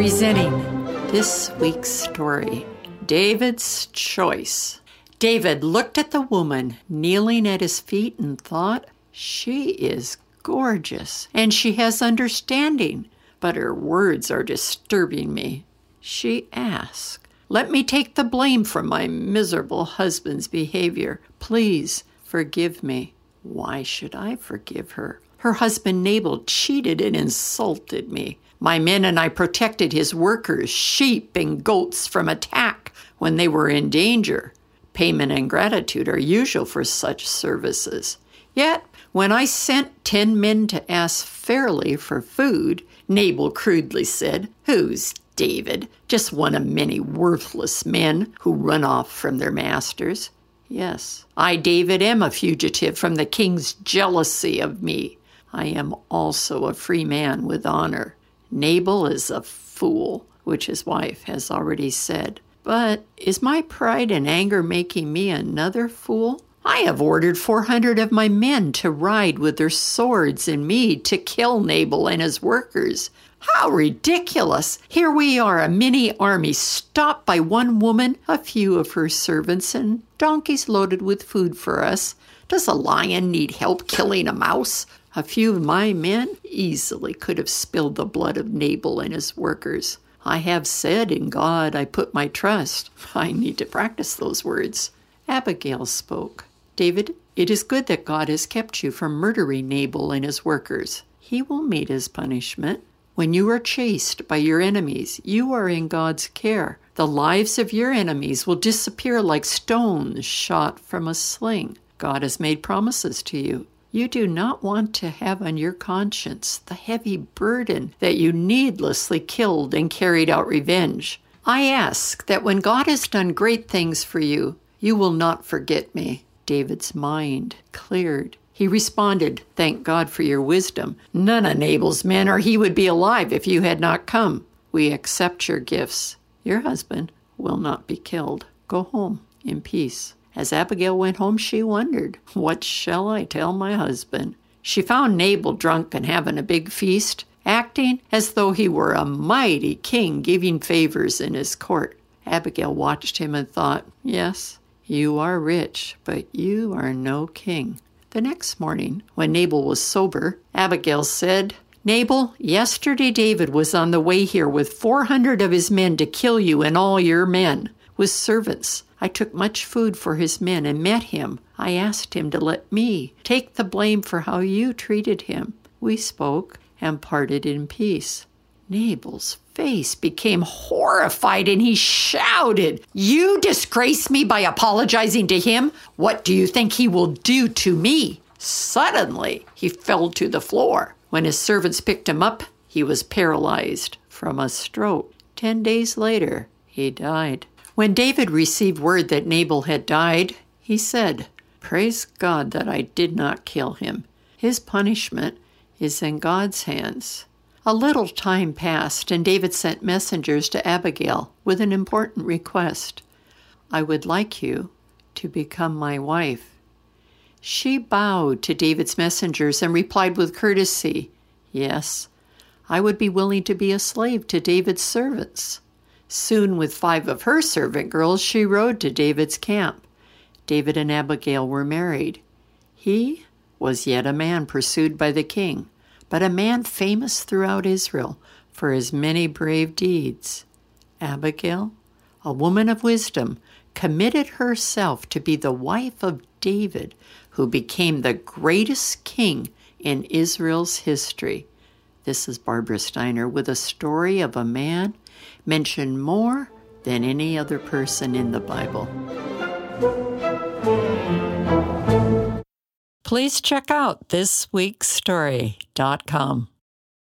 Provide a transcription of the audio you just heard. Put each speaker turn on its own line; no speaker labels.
Presenting this week's story David's Choice. David looked at the woman kneeling at his feet and thought, She is gorgeous and she has understanding, but her words are disturbing me. She asked, Let me take the blame for my miserable husband's behavior. Please forgive me. Why should I forgive her? Her husband Nabal cheated and insulted me. My men and I protected his workers, sheep and goats, from attack when they were in danger. Payment and gratitude are usual for such services. Yet, when I sent ten men to ask fairly for food, Nabal crudely said, Who's David? Just one of many worthless men who run off from their masters. Yes, I, David, am a fugitive from the king's jealousy of me. I am also a free man with honor. Nabal is a fool, which his wife has already said. But is my pride and anger making me another fool? I have ordered 400 of my men to ride with their swords and me to kill Nabal and his workers. How ridiculous! Here we are, a mini army, stopped by one woman, a few of her servants, and donkeys loaded with food for us. Does a lion need help killing a mouse? A few of my men easily could have spilled the blood of Nabal and his workers. I have said, In God I put my trust. I need to practice those words. Abigail spoke. David, it is good that God has kept you from murdering Nabal and his workers. He will meet his punishment. When you are chased by your enemies, you are in God's care. The lives of your enemies will disappear like stones shot from a sling. God has made promises to you. You do not want to have on your conscience the heavy burden that you needlessly killed and carried out revenge. I ask that when God has done great things for you, you will not forget me. David's mind cleared. He responded, Thank God for your wisdom. None of Nabal's men or he would be alive if you had not come. We accept your gifts. Your husband will not be killed. Go home in peace. As Abigail went home, she wondered, What shall I tell my husband? She found Nabal drunk and having a big feast, acting as though he were a mighty king giving favors in his court. Abigail watched him and thought, Yes, you are rich, but you are no king. The next morning, when Nabal was sober, Abigail said, Nabal, yesterday David was on the way here with 400 of his men to kill you and all your men, with servants. I took much food for his men and met him. I asked him to let me take the blame for how you treated him. We spoke and parted in peace. Nabal's face became horrified and he shouted, You disgrace me by apologizing to him? What do you think he will do to me? Suddenly, he fell to the floor. When his servants picked him up, he was paralyzed from a stroke. Ten days later, he died. When David received word that Nabal had died, he said, Praise God that I did not kill him. His punishment is in God's hands. A little time passed, and David sent messengers to Abigail with an important request I would like you to become my wife. She bowed to David's messengers and replied with courtesy, Yes, I would be willing to be a slave to David's servants. Soon, with five of her servant girls, she rode to David's camp. David and Abigail were married. He was yet a man pursued by the king, but a man famous throughout Israel for his many brave deeds. Abigail, a woman of wisdom, committed herself to be the wife of David, who became the greatest king in Israel's history. This is Barbara Steiner with a story of a man mentioned more than any other person in the Bible. Please check out thisweekstory.com.